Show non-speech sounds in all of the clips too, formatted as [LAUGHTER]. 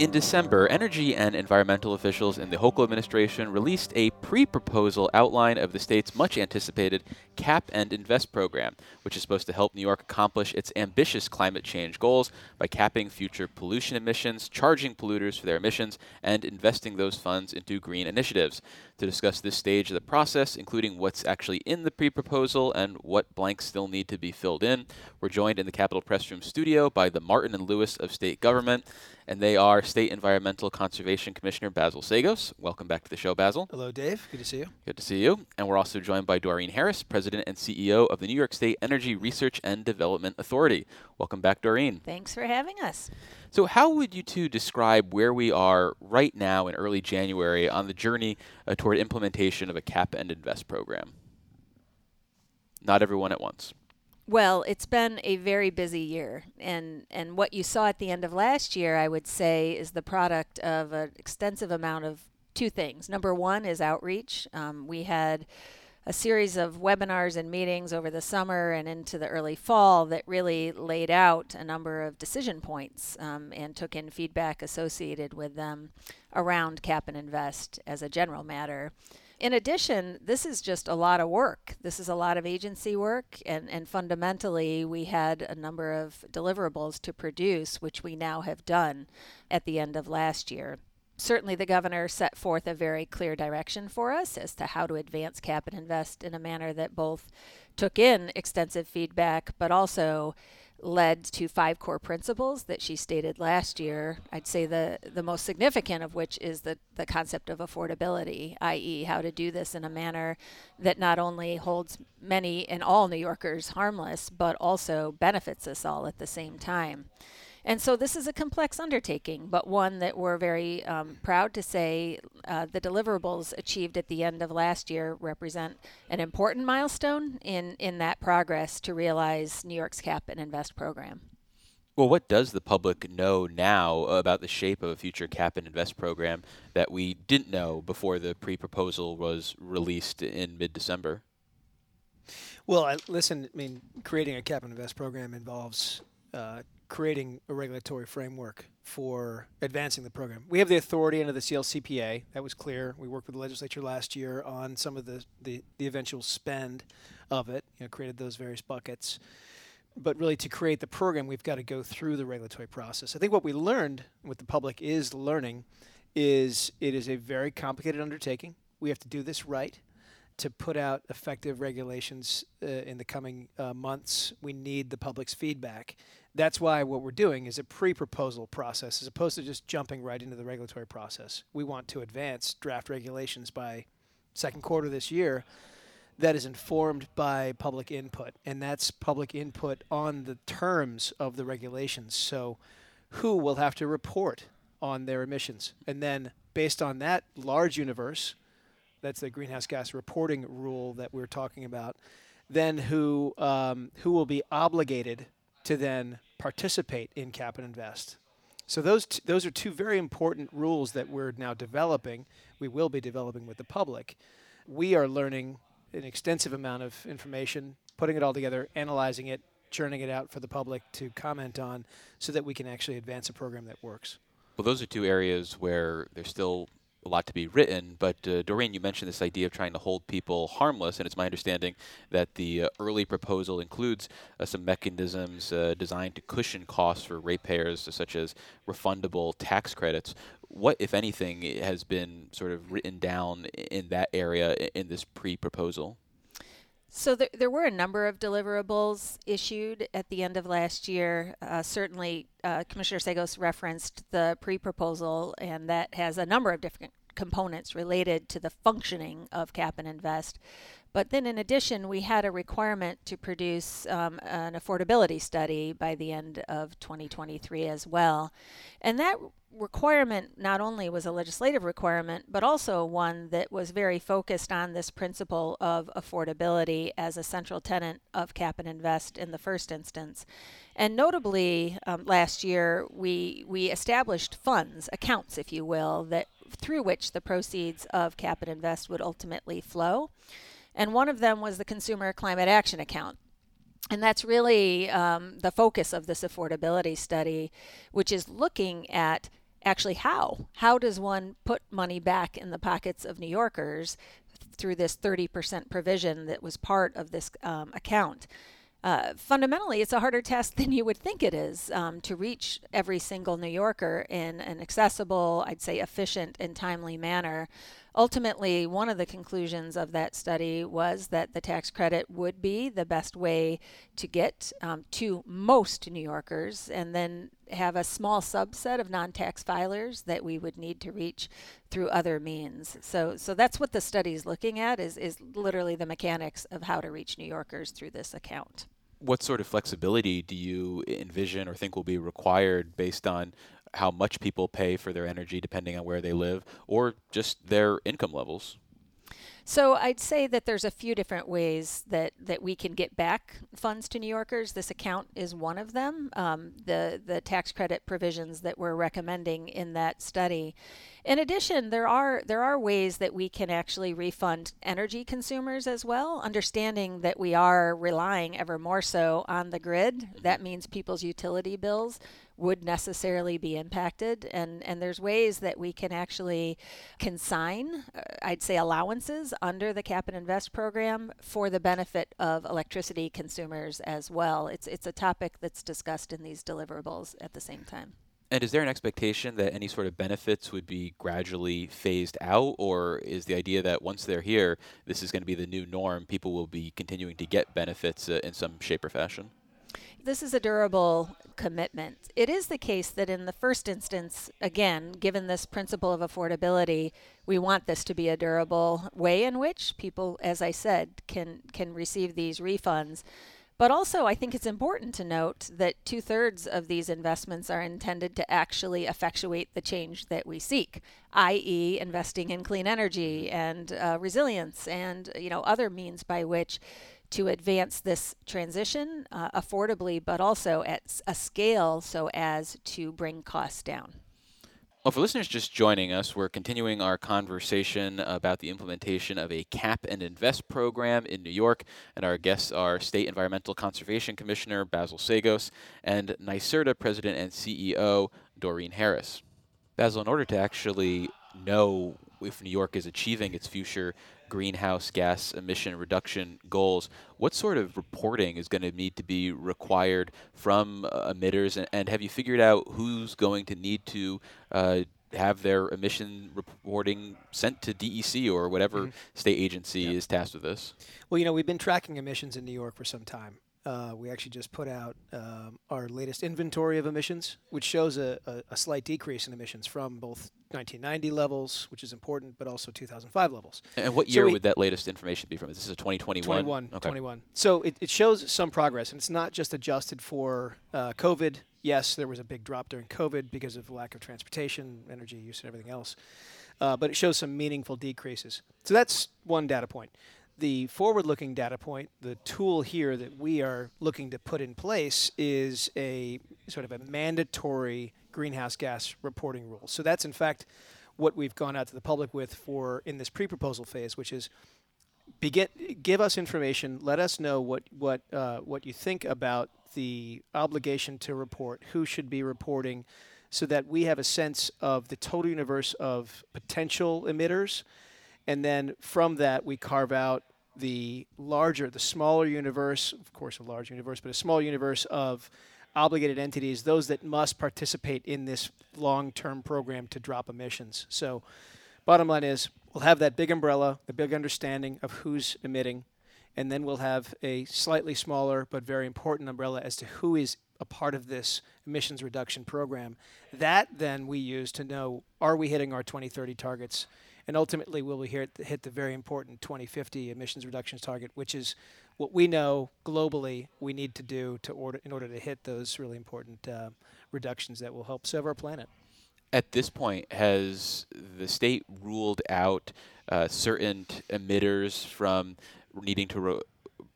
In December, energy and environmental officials in the Hochul administration released a pre proposal outline of the state's much anticipated Cap and Invest program, which is supposed to help New York accomplish its ambitious climate change goals by capping future pollution emissions, charging polluters for their emissions, and investing those funds into green initiatives. To discuss this stage of the process, including what's actually in the pre proposal and what blanks still need to be filled in, we're joined in the Capitol Press Room studio by the Martin and Lewis of State Government and they are State Environmental Conservation Commissioner Basil Seggos. Welcome back to the show, Basil. Hello, Dave. Good to see you. Good to see you. And we're also joined by Doreen Harris, President and CEO of the New York State Energy Research and Development Authority. Welcome back, Doreen. Thanks for having us. So, how would you two describe where we are right now in early January on the journey uh, toward implementation of a cap and invest program? Not everyone at once. Well, it's been a very busy year, and and what you saw at the end of last year, I would say, is the product of an extensive amount of two things. Number one is outreach. Um, we had a series of webinars and meetings over the summer and into the early fall that really laid out a number of decision points um, and took in feedback associated with them around cap and invest as a general matter in addition, this is just a lot of work. This is a lot of agency work, and, and fundamentally, we had a number of deliverables to produce, which we now have done at the end of last year. Certainly, the governor set forth a very clear direction for us as to how to advance cap and invest in a manner that both took in extensive feedback, but also led to five core principles that she stated last year. I'd say the, the most significant of which is the, the concept of affordability, i.e., how to do this in a manner that not only holds many and all New Yorkers harmless, but also benefits us all at the same time. And so this is a complex undertaking, but one that we're very um, proud to say uh, the deliverables achieved at the end of last year represent an important milestone in, in that progress to realize New York's Cap and Invest program. Well, what does the public know now about the shape of a future cap and invest program that we didn't know before the pre proposal was released in mid December? Well, I, listen, I mean, creating a cap and invest program involves uh, creating a regulatory framework for advancing the program. We have the authority under the CLCPA. That was clear. We worked with the legislature last year on some of the, the, the eventual spend of it, you know, created those various buckets. But really, to create the program, we've got to go through the regulatory process. I think what we learned, what the public is learning, is it is a very complicated undertaking. We have to do this right to put out effective regulations uh, in the coming uh, months, we need the public's feedback. That's why what we're doing is a pre proposal process as opposed to just jumping right into the regulatory process. We want to advance draft regulations by second quarter this year that is informed by public input, and that's public input on the terms of the regulations. So, who will have to report on their emissions? And then, based on that large universe, that's the greenhouse gas reporting rule that we're talking about. Then who um, who will be obligated to then participate in cap and invest? So those t- those are two very important rules that we're now developing. We will be developing with the public. We are learning an extensive amount of information, putting it all together, analyzing it, churning it out for the public to comment on, so that we can actually advance a program that works. Well, those are two areas where there's still a lot to be written. But uh, Doreen, you mentioned this idea of trying to hold people harmless, and it's my understanding that the uh, early proposal includes uh, some mechanisms uh, designed to cushion costs for ratepayers, such as refundable tax credits. What, if anything, has been sort of written down in that area in this pre-proposal? So there, there were a number of deliverables issued at the end of last year. Uh, certainly, uh, Commissioner Seggos referenced the pre-proposal, and that has a number of different components related to the functioning of Cap and Invest. But then, in addition, we had a requirement to produce um, an affordability study by the end of 2023 as well. And that requirement not only was a legislative requirement, but also one that was very focused on this principle of affordability as a central tenet of Cap and Invest in the first instance. And notably, um, last year we we established funds, accounts, if you will, that through which the proceeds of Cap and Invest would ultimately flow. And one of them was the Consumer Climate Action Account, and that's really um, the focus of this affordability study, which is looking at actually how how does one put money back in the pockets of new yorkers through this 30% provision that was part of this um, account uh, fundamentally, it's a harder task than you would think it is um, to reach every single New Yorker in an accessible, I'd say efficient and timely manner. Ultimately, one of the conclusions of that study was that the tax credit would be the best way to get um, to most New Yorkers, and then have a small subset of non-tax filers that we would need to reach through other means. So, so that's what the study is looking at is is literally the mechanics of how to reach New Yorkers through this account what sort of flexibility do you envision or think will be required based on how much people pay for their energy depending on where they live or just their income levels? So I'd say that there's a few different ways that, that we can get back funds to New Yorkers. This account is one of them. Um, the the tax credit provisions that we're recommending in that study. In addition, there are there are ways that we can actually refund energy consumers as well, understanding that we are relying ever more so on the grid. That means people's utility bills would necessarily be impacted and and there's ways that we can actually consign uh, I'd say allowances under the cap and invest program for the benefit of electricity consumers as well it's it's a topic that's discussed in these deliverables at the same time and is there an expectation that any sort of benefits would be gradually phased out, or is the idea that once they're here, this is going to be the new norm? People will be continuing to get benefits uh, in some shape or fashion? This is a durable commitment. It is the case that in the first instance, again, given this principle of affordability, we want this to be a durable way in which people, as I said, can can receive these refunds. But also, I think it's important to note that two thirds of these investments are intended to actually effectuate the change that we seek, i.e., investing in clean energy and uh, resilience and you know other means by which to advance this transition uh, affordably, but also at a scale so as to bring costs down. Well, for listeners just joining us, we're continuing our conversation about the implementation of a cap and invest program in New York. And our guests are State Environmental Conservation Commissioner Basil Seggos and NYSERDA President and CEO Doreen Harris. Basil, in order to actually know if New York is achieving its future greenhouse gas emission reduction goals, what sort of reporting is going to need to be required from uh, emitters? And, and, have you figured out who's going to need to uh, have their emission reporting sent to DEC or whatever mm-hmm. state agency yeah. is tasked with this? Well, you know, we've been tracking emissions in New York for some time. Uh, we actually just put out um, our latest inventory of emissions, which shows a, a, a, slight decrease in emissions from both 1990 levels, which is important, but also 2005 levels. And what year so would that latest information be from? This is a 2021? 21. Okay. 21. So it, it shows some progress, and it's not just adjusted for uh, COVID. Yes, there was a big drop during COVID because of lack of transportation, energy use, and everything else. Uh, but it shows some meaningful decreases. So that's one data point the forward looking data point, the tool here that we are looking to put in place is a sort of a mandatory greenhouse gas reporting rule. So that's in fact what we've gone out to the public with for in this pre-proposal phase, which is begin give us information, let us know what what uh, what you think about the obligation to report, who should be reporting, so that we have a sense of the total universe of potential emitters and then from that we carve out the larger, the smaller universe, of course, a large universe, but a small universe of obligated entities, those that must participate in this long term program to drop emissions. So, bottom line is we'll have that big umbrella, the big understanding of who's emitting, and then we'll have a slightly smaller but very important umbrella as to who is a part of this emissions reduction program. That then we use to know are we hitting our 2030 targets? And ultimately we will hit, hit the very important 2050 emissions reductions target, which is what we know globally we need to do to order in order to hit those really important uh, reductions that will help save our planet. At this point, has the state ruled out uh, certain emitters from needing to ro-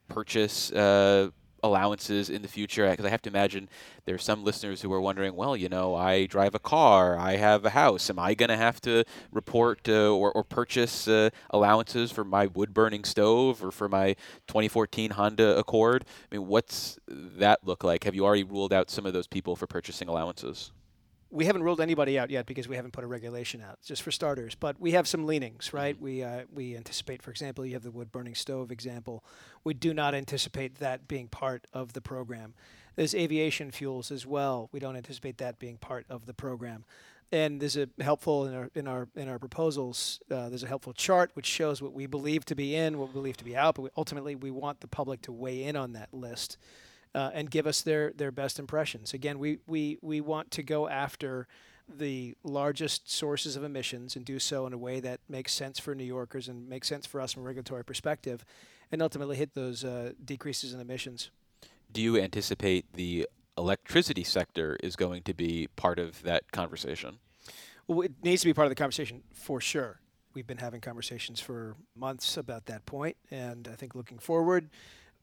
purchase uh, allowances in the future? Because I have to imagine there are some listeners who are wondering, well, you know, I drive a car, I have a house. Am I going to have to report uh, or, or purchase uh, allowances for my wood burning stove or for my 2014 Honda Accord? I mean, what's that look like? Have you already ruled out some of those people for purchasing allowances? We haven't ruled anybody out yet because we haven't put a regulation out, just for starters. But we have some leanings, right? We uh, we anticipate, for example, you have the wood burning stove example. We do not anticipate that being part of the program. There's aviation fuels as well. We don't anticipate that being part of the program. And there's a helpful in our in our in our proposals. Uh, there's a helpful chart which shows what we believe to be in, what we believe to be out. But we, ultimately, we want the public to weigh in on that list uh, and give us their their best impressions. Again, we we we want to go after the largest sources of emissions and do so in a way that makes sense for New Yorkers and makes sense for us from a regulatory perspective, and ultimately hit those uh, decreases in emissions. Do you anticipate the electricity sector is going to be part of that conversation? Well, it needs to be part of the conversation for sure. We've been having conversations for months about that point, and I think looking forward,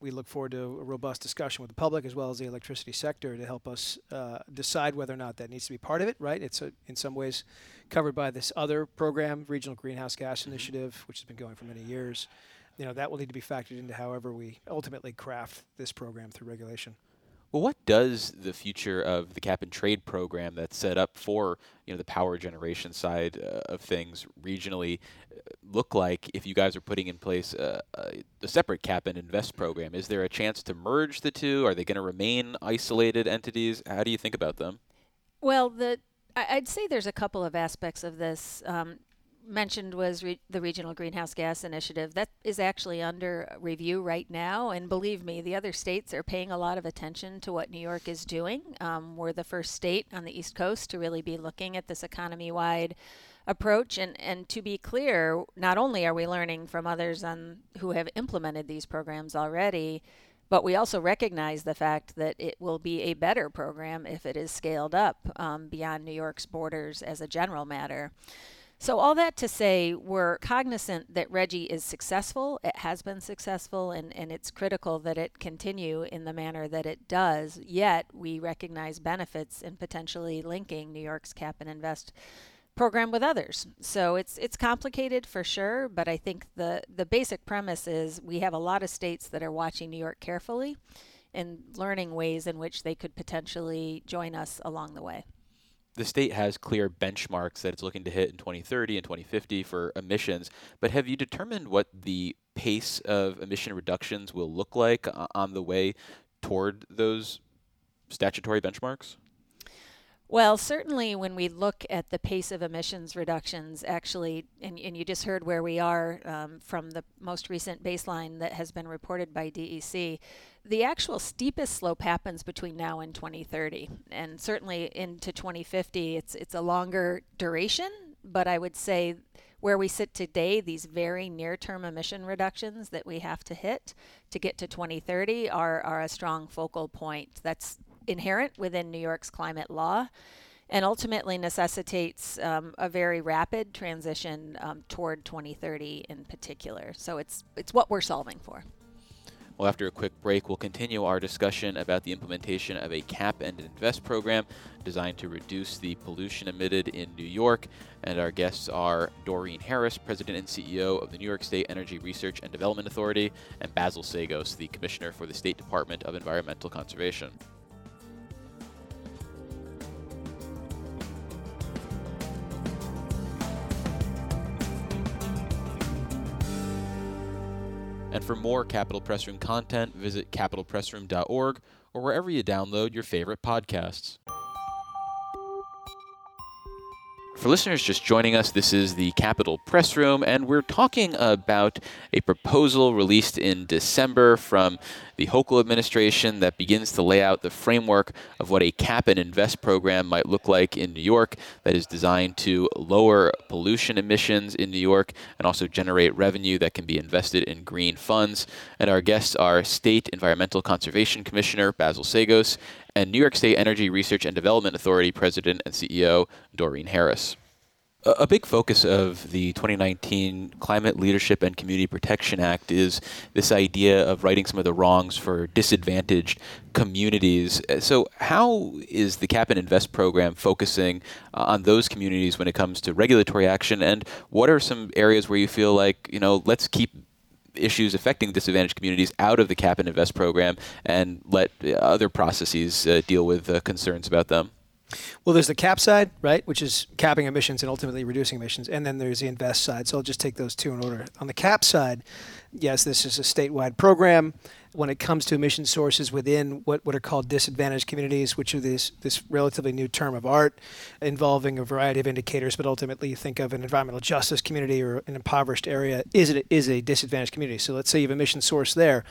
we look forward to a robust discussion with the public as well as the electricity sector to help us uh, decide whether or not that needs to be part of it. Right? It's a, in some ways covered by this other program, Regional Greenhouse Gas mm-hmm. Initiative, which has been going for many years. You know that will need to be factored into however we ultimately craft this program through regulation. Well, what does the future of the cap and trade program that's set up for you know the power generation side uh, of things regionally uh, look like if you guys are putting in place a, a, a, separate cap and invest program? Is there a chance to merge the two? Are they going to remain isolated entities? How do you think about them? Well, the I'd say there's a couple of aspects of this. Um, mentioned was re- the Regional Greenhouse Gas Initiative. That is actually under review right now. And believe me, the other states are paying a lot of attention to what New York is doing. Um, we're the first state on the East Coast to really be looking at this economy wide approach. And, and to be clear, not only are we learning from others on, who have implemented these programs already, but we also recognize the fact that it will be a better program if it is scaled up um, beyond New York's borders as a general matter. So, all that to say, we're cognizant that RGGI is successful. It has been successful, and, and it's critical that it continue in the manner that it does. Yet, we recognize benefits in potentially linking New York's Cap and Invest program with others. So it's it's complicated for sure, but I think the the basic premise is we have a lot of states that are watching New York carefully and learning ways in which they could potentially join us along the way the state has clear benchmarks that it's looking to hit in 2030 and 2050 for emissions, but have you determined what the pace of emission reductions will look like uh, on the way toward those statutory benchmarks? Well, certainly when we look at the pace of emissions reductions, actually, and, and you just heard where we are um, from the most recent baseline that has been reported by DEC, the actual steepest slope happens between now and 2030, and certainly into 2050. It's it's a longer duration, but I would say where we sit today, these very near-term emission reductions that we have to hit to get to 2030 are are a strong focal point. That's inherent within New York's climate law and ultimately necessitates um, a very rapid transition um, toward 2030 in particular. So it's it's what we're solving for. Well, after a quick break, we'll continue our discussion about the implementation of a cap and invest program designed to reduce the pollution emitted in New York. And our guests are Doreen Harris, President and CEO of the New York State Energy Research and Development Authority, and Basil Seggos, the Commissioner for the State Department of Environmental Conservation. And for more Capitol Press Room content, visit capitolpressroom.org or wherever you download your favorite podcasts. For listeners just joining us, this is the Capitol Press Room, and we're talking about a proposal released in December from the Hochul administration that begins to lay out the framework of what a cap and invest program might look like in New York that is designed to lower pollution emissions in New York and also generate revenue that can be invested in green funds. And our guests are State Environmental Conservation Commissioner Basil Seggos and New York State Energy Research and Development Authority President and CEO Doreen Harris. A big focus of the 2019 Climate Leadership and Community Protection Act is this idea of righting some of the wrongs for disadvantaged communities. So, how is the Cap and Invest program focusing uh, on those communities when it comes to regulatory action? And what are some areas where you feel like, you know, let's keep issues affecting disadvantaged communities out of the cap and invest program and let other processes uh, deal with uh, concerns about them? Well, there's the cap side, right, which is capping emissions and ultimately reducing emissions, and then there's the invest side. So I'll just take those two in order. On the cap side, yes, this is a statewide program. When it comes to emission sources within what, what are called disadvantaged communities, which are this this relatively new term of art, involving a variety of indicators, but ultimately you think of an environmental justice community or an impoverished area is it is a disadvantaged community. So let's say you have emission source there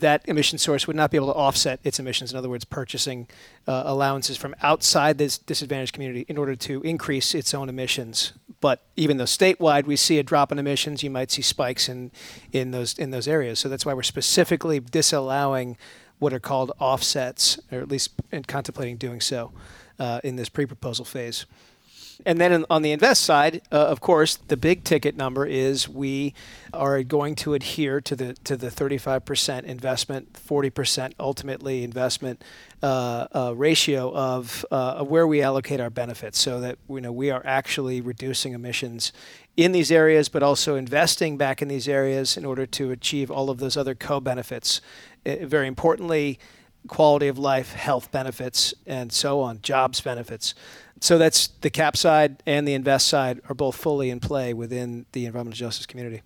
that emission source would not be able to offset its emissions. In other words, purchasing uh, allowances from outside this disadvantaged community in order to increase its own emissions. But even though statewide we see a drop in emissions, you might see spikes in in those in those areas. So that's why we're specifically disallowing what are called offsets, or at least contemplating doing so uh, in this pre-proposal phase. And then on the invest side, uh, of course, the big ticket number is we are going to adhere to the to the 35% investment, 40% ultimately investment uh, uh, ratio of, uh, of where we allocate our benefits, so that you know we are actually reducing emissions in these areas, but also investing back in these areas in order to achieve all of those other co-benefits. Uh, very importantly, quality of life, health benefits, and so on, jobs benefits so that's the cap side and the invest side are both fully in play within the environmental justice community.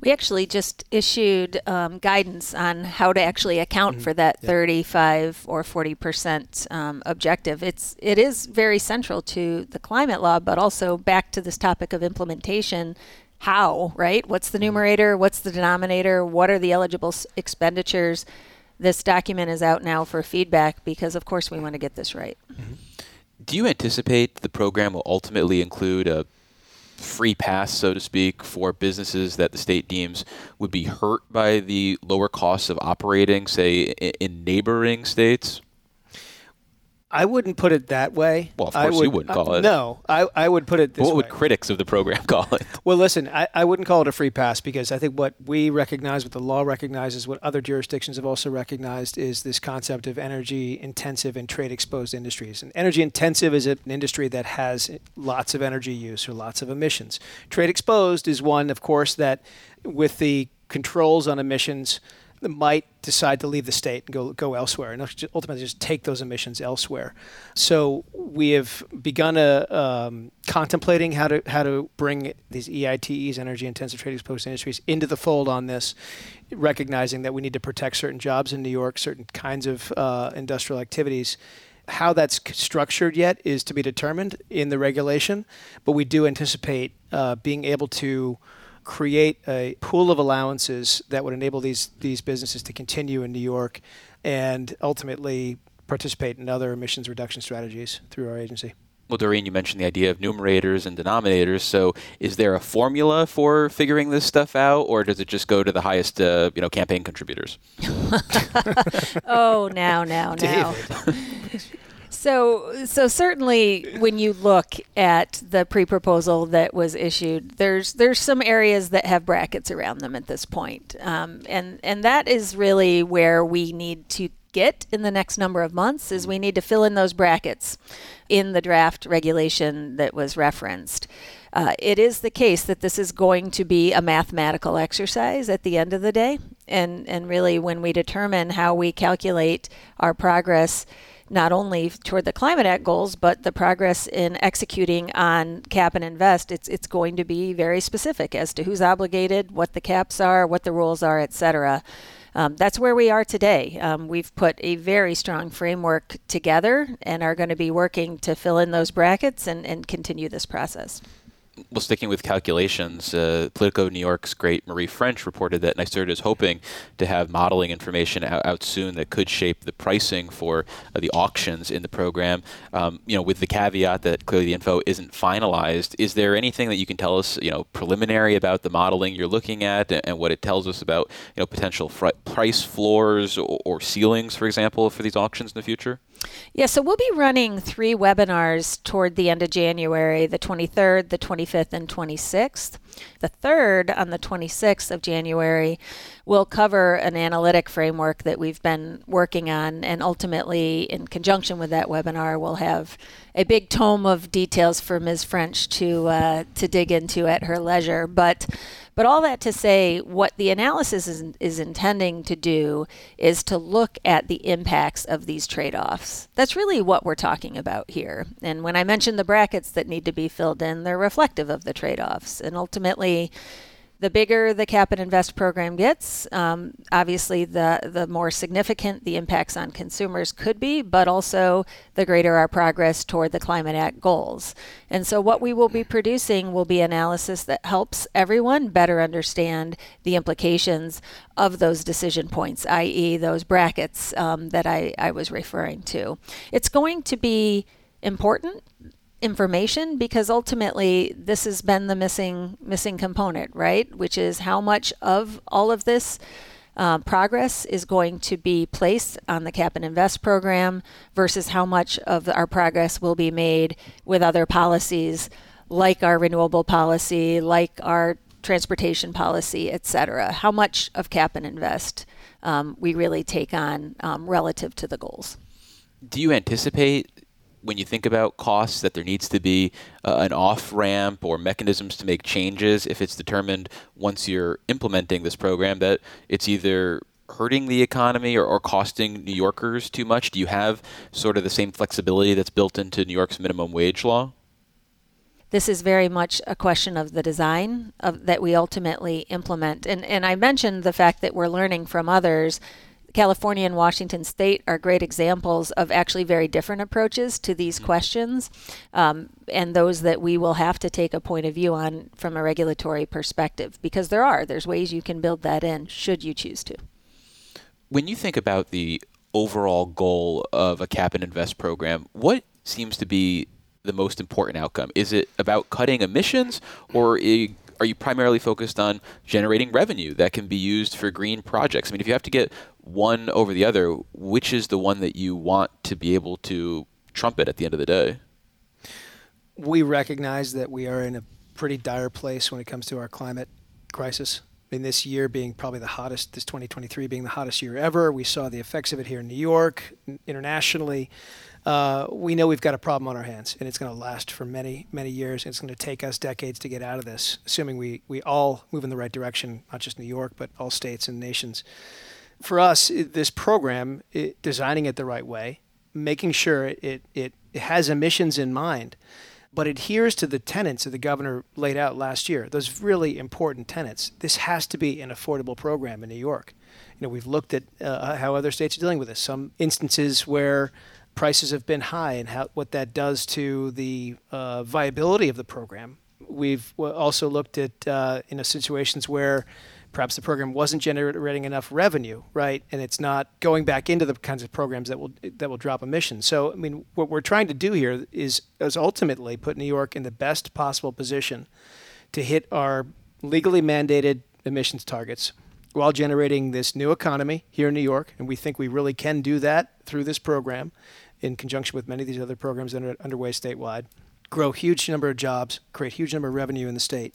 We actually just issued um, guidance on how to actually account mm-hmm. for that 35 or 40 percent um, objective. It's it is very central to the climate law, but also back to this topic of implementation. How right? What's the mm-hmm. numerator? What's the denominator? What are the eligible s- expenditures? This document is out now for feedback because, of course, we want to get this right. Mm-hmm. Do you anticipate the program will ultimately include a free pass, so to speak, for businesses that the state deems would be hurt by the lower costs of operating, say, in neighboring states? I wouldn't put it that way. Well, of course would, you wouldn't call uh, it. No, I, I would put it this what way. would critics of the program [LAUGHS] call it? Well, listen, I, I wouldn't call it a free pass because I think what we recognize, what the law recognizes, what other jurisdictions have also recognized is this concept of energy intensive and trade exposed industries. And energy intensive is an industry that has lots of energy use or lots of emissions. Trade exposed is one, of course, that with the controls on emissions – might decide to leave the state and go go elsewhere, and ultimately just take those emissions elsewhere. So we have begun a, um, contemplating how to how to bring these EITEs, energy intensive trade exposed industries, into the fold on this, recognizing that we need to protect certain jobs in New York, certain kinds of uh, industrial activities. How that's structured yet is to be determined in the regulation, but we do anticipate uh, being able to create a pool of allowances that would enable these these businesses to continue in New York and ultimately participate in other emissions reduction strategies through our agency. Well, Doreen, you mentioned the idea of numerators and denominators. So, is there a formula for figuring this stuff out, or does it just go to the highest, uh, you know, campaign contributors? [LAUGHS] oh, now, now, now. So, so certainly, when you look at the pre-proposal that was issued, there's there's some areas that have brackets around them at this point, um, and and that is really where we need to get in the next number of months. Is we need to fill in those brackets in the draft regulation that was referenced. Uh, it is the case that this is going to be a mathematical exercise at the end of the day, and and really when we determine how we calculate our progress not only toward the Climate Act goals, but the progress in executing on cap and invest, it's, it's going to be very specific as to who's obligated, what the caps are, what the rules are, et cetera. Um, that's where we are today. Um, we've put a very strong framework together and are going to be working to fill in those brackets and, and continue this process well, sticking with calculations, uh, Politico New York's great Marie French reported that NYSERDA is hoping to have modeling information out, out soon that could shape the pricing for uh, the auctions in the program. Um, you know, with the caveat that clearly the info isn't finalized, is there anything that you can tell us, you know, preliminary about the modeling you're looking at and, and what it tells us about, you know, potential fr- price floors or, or ceilings, for example, for these auctions in the future? Yeah, so we'll be running three webinars toward the end of January the 23rd, the 25th, and 26th. The third, on the 26th of January, will cover an analytic framework that we've been working on, and ultimately, in conjunction with that webinar, we'll have a big tome of details for Ms. French to uh, to dig into at her leisure. But But all that to say, what the analysis is, is intending to do is to look at the impacts of these trade offs. That's really what we're talking about here. And when I mention the brackets that need to be filled in, they're reflective of the trade offs. And ultimately, the bigger the cap and invest program gets, um, obviously the the more significant the impacts on consumers could be, but also the greater our progress toward the Climate Act goals. And so, what we will be producing will be analysis that helps everyone better understand the implications of those decision points, i.e., those brackets um, that I, I was referring to. It's going to be important information because ultimately this has been the missing missing component, right? Which is how much of all of this uh, progress is going to be placed on the cap and invest program versus how much of our progress will be made with other policies like our renewable policy, like our transportation policy, et cetera. How much of cap and invest um, we really take on um, relative to the goals. Do you anticipate when you think about costs that there needs to be uh, an off ramp or mechanisms to make changes if it's determined once you're implementing this program that it's either hurting the economy or, or costing New Yorkers too much? Do you have sort of the same flexibility that's built into New York's minimum wage law? this is very much a question of the design of, that we ultimately implement. And, and I mentioned the fact that we're learning from others California and Washington State are great examples of actually very different approaches to these mm-hmm. questions, um, and those that we will have to take a point of view on from a regulatory perspective, because there are. There's ways you can build that in should you choose to. When you think about the overall goal of a cap and invest program, what seems to be the most important outcome? Is it about cutting emissions, or are you primarily focused on generating revenue that can be used for green projects? I mean, if you have to get one over the other, which is the one that you want to be able to trumpet at the end of the day? We recognize that we are in a pretty dire place when it comes to our climate crisis. I mean, this year being probably the hottest, this 2023 being the hottest year ever. We saw the effects of it here in New York, internationally. Uh, we know we've got a problem on our hands, and it's going to last for many, many years. It's going to take us decades to get out of this, assuming we, we all move in the right direction, not just New York, but all states and nations for us, this program, it, designing it the right way, making sure it, it, it has emissions in mind, but adheres to the tenets that the governor laid out last year, those really important tenets. This has to be an affordable program in New York. You know, we've looked at uh, how other states are dealing with this. Some instances where prices have been high and how, what that does to the uh, viability of the program. We've also looked at uh, you know situations where perhaps the program wasn't generating enough revenue, right? And it's not going back into the kinds of programs that will that will drop emissions. So, I mean, what we're trying to do here is is ultimately put New York in the best possible position to hit our legally mandated emissions targets while generating this new economy here in New York, and we think we really can do that through this program in conjunction with many of these other programs that are underway statewide. Grow huge number of jobs, create huge number of revenue in the state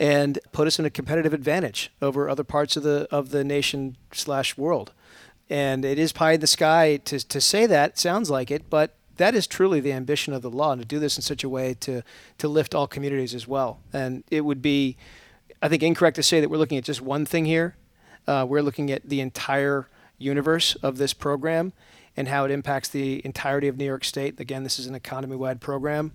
and put us in a competitive advantage over other parts of the of the nation slash world. And it is pie in the sky to to say that sounds like it, but that is truly the ambition of the law, to do this in such a way to to lift all communities as well. And it would be, I think, incorrect to say that we're looking at just one thing here. Uh, we're looking at the entire universe of this program and how it impacts the entirety of New York State. Again, this is an economy-wide program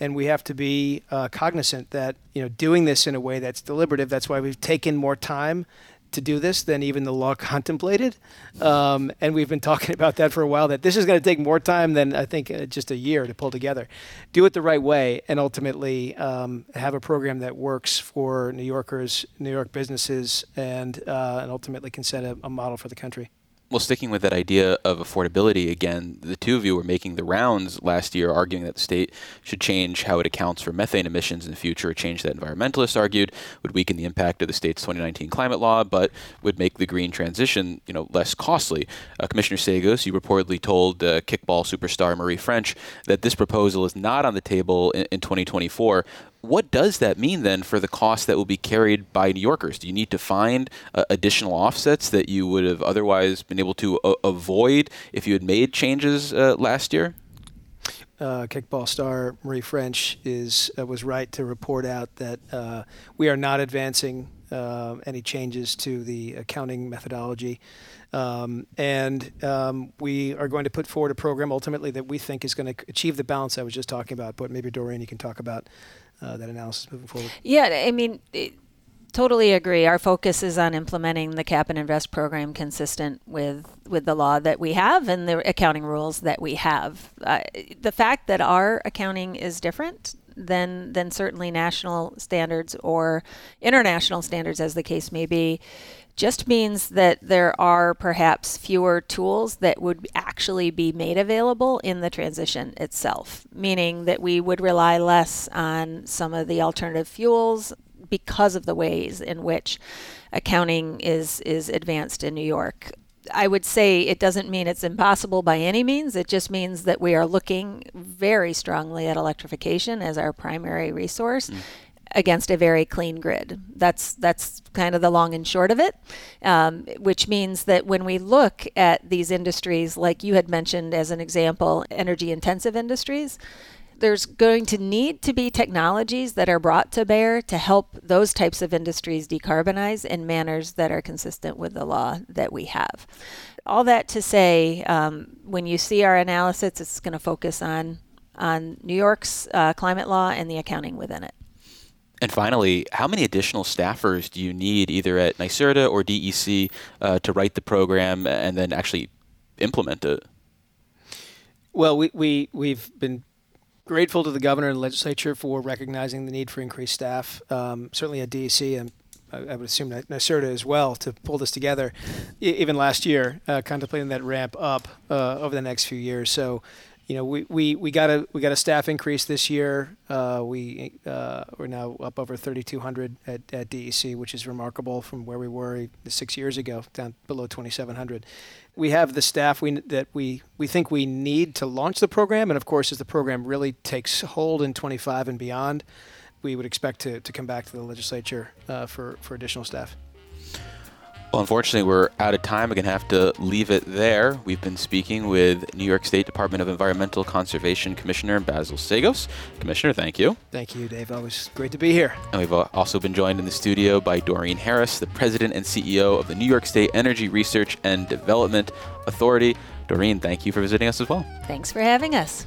and we have to be uh, cognizant that you know doing this in a way that's deliberative. That's why we've taken more time to do this than even the law [LAUGHS] contemplated, um, and we've been talking [LAUGHS] about that for a while. That this is going to take more time than I think uh, just a year to pull together. Do it the right way, and ultimately um, have a program that works for New Yorkers, New York businesses, and uh, and ultimately can set a, a model for the country. Well, sticking with that idea of affordability again, the two of you were making the rounds last year arguing that the state should change how it accounts for methane emissions in the future, a change that environmentalists argued would weaken the impact of the state's 2019 climate law, but would make the green transition, you know, less costly. Uh, Commissioner Seggos, you reportedly told uh, kickball superstar Marie French that this proposal is not on the table in, in 2024 what does that mean then for the cost that will be carried by New Yorkers? Do you need to find uh, additional offsets that you would have otherwise been able to uh, avoid if you had made changes uh, last year? Uh, kickball star Marie French is uh, was right to report out that uh, we are not advancing any changes to the accounting methodology. Um, and um, we are going to put forward a program ultimately that we think is going to achieve the balance I was just talking about. But maybe Doreen, you can talk about uh, that analysis moving forward. Yeah, I mean, totally agree. Our focus is on implementing the cap and invest program consistent with with the law that we have and the accounting rules that we have. Uh, the fact that our accounting is different than than certainly national standards or international standards, as the case may be, just means that there are perhaps fewer tools that would actually be made available in the transition itself, meaning that we would rely less on some of the alternative fuels because of the ways in which accounting is is advanced in New York. I would say it doesn't mean it's impossible by any means. It just means that we are looking very strongly at electrification as our primary resource. Mm. Against a very clean grid. That's that's kind of the long and short of it, um, which means that when we look at these industries, like you had mentioned as an example, energy intensive industries, there's going to need to be technologies that are brought to bear to help those types of industries decarbonize in manners that are consistent with the law that we have. All that to say, um, when you see our analysis, it's going to focus on on New York's uh, climate law and the accounting within it. And finally, how many additional staffers do you need either at NYSERDA or DEC uh, to write the program and then actually implement it? Well, we, we, we've been grateful to the governor and legislature for recognizing the need for increased staff. Um, certainly at DEC and I, would assume NYSERDA as well to pull this together. even last year, uh, contemplating that ramp up uh, over the next few years. So, you know, we, we, we got a we got a staff increase this year. Uh, we uh, we're now up over 3,200 at, at DEC, which is remarkable from where we were six years ago, down below 2,700 we have the staff we, that we, we think we need to launch the program. And of course, as the program really takes hold in 25 and beyond, we would expect to, to come back to the legislature uh, for, for additional staff. Well, unfortunately, we're out of time. We're going to have to leave it there. We've been speaking with New York State Department of Environmental Conservation Commissioner Basil Seggos. Commissioner, thank you. Thank you, Dave. Always great to be here. And we've also been joined in the studio by Doreen Harris, the President and CEO of the New York State Energy Research and Development Authority. Doreen, thank you for visiting us as well. Thanks for having us.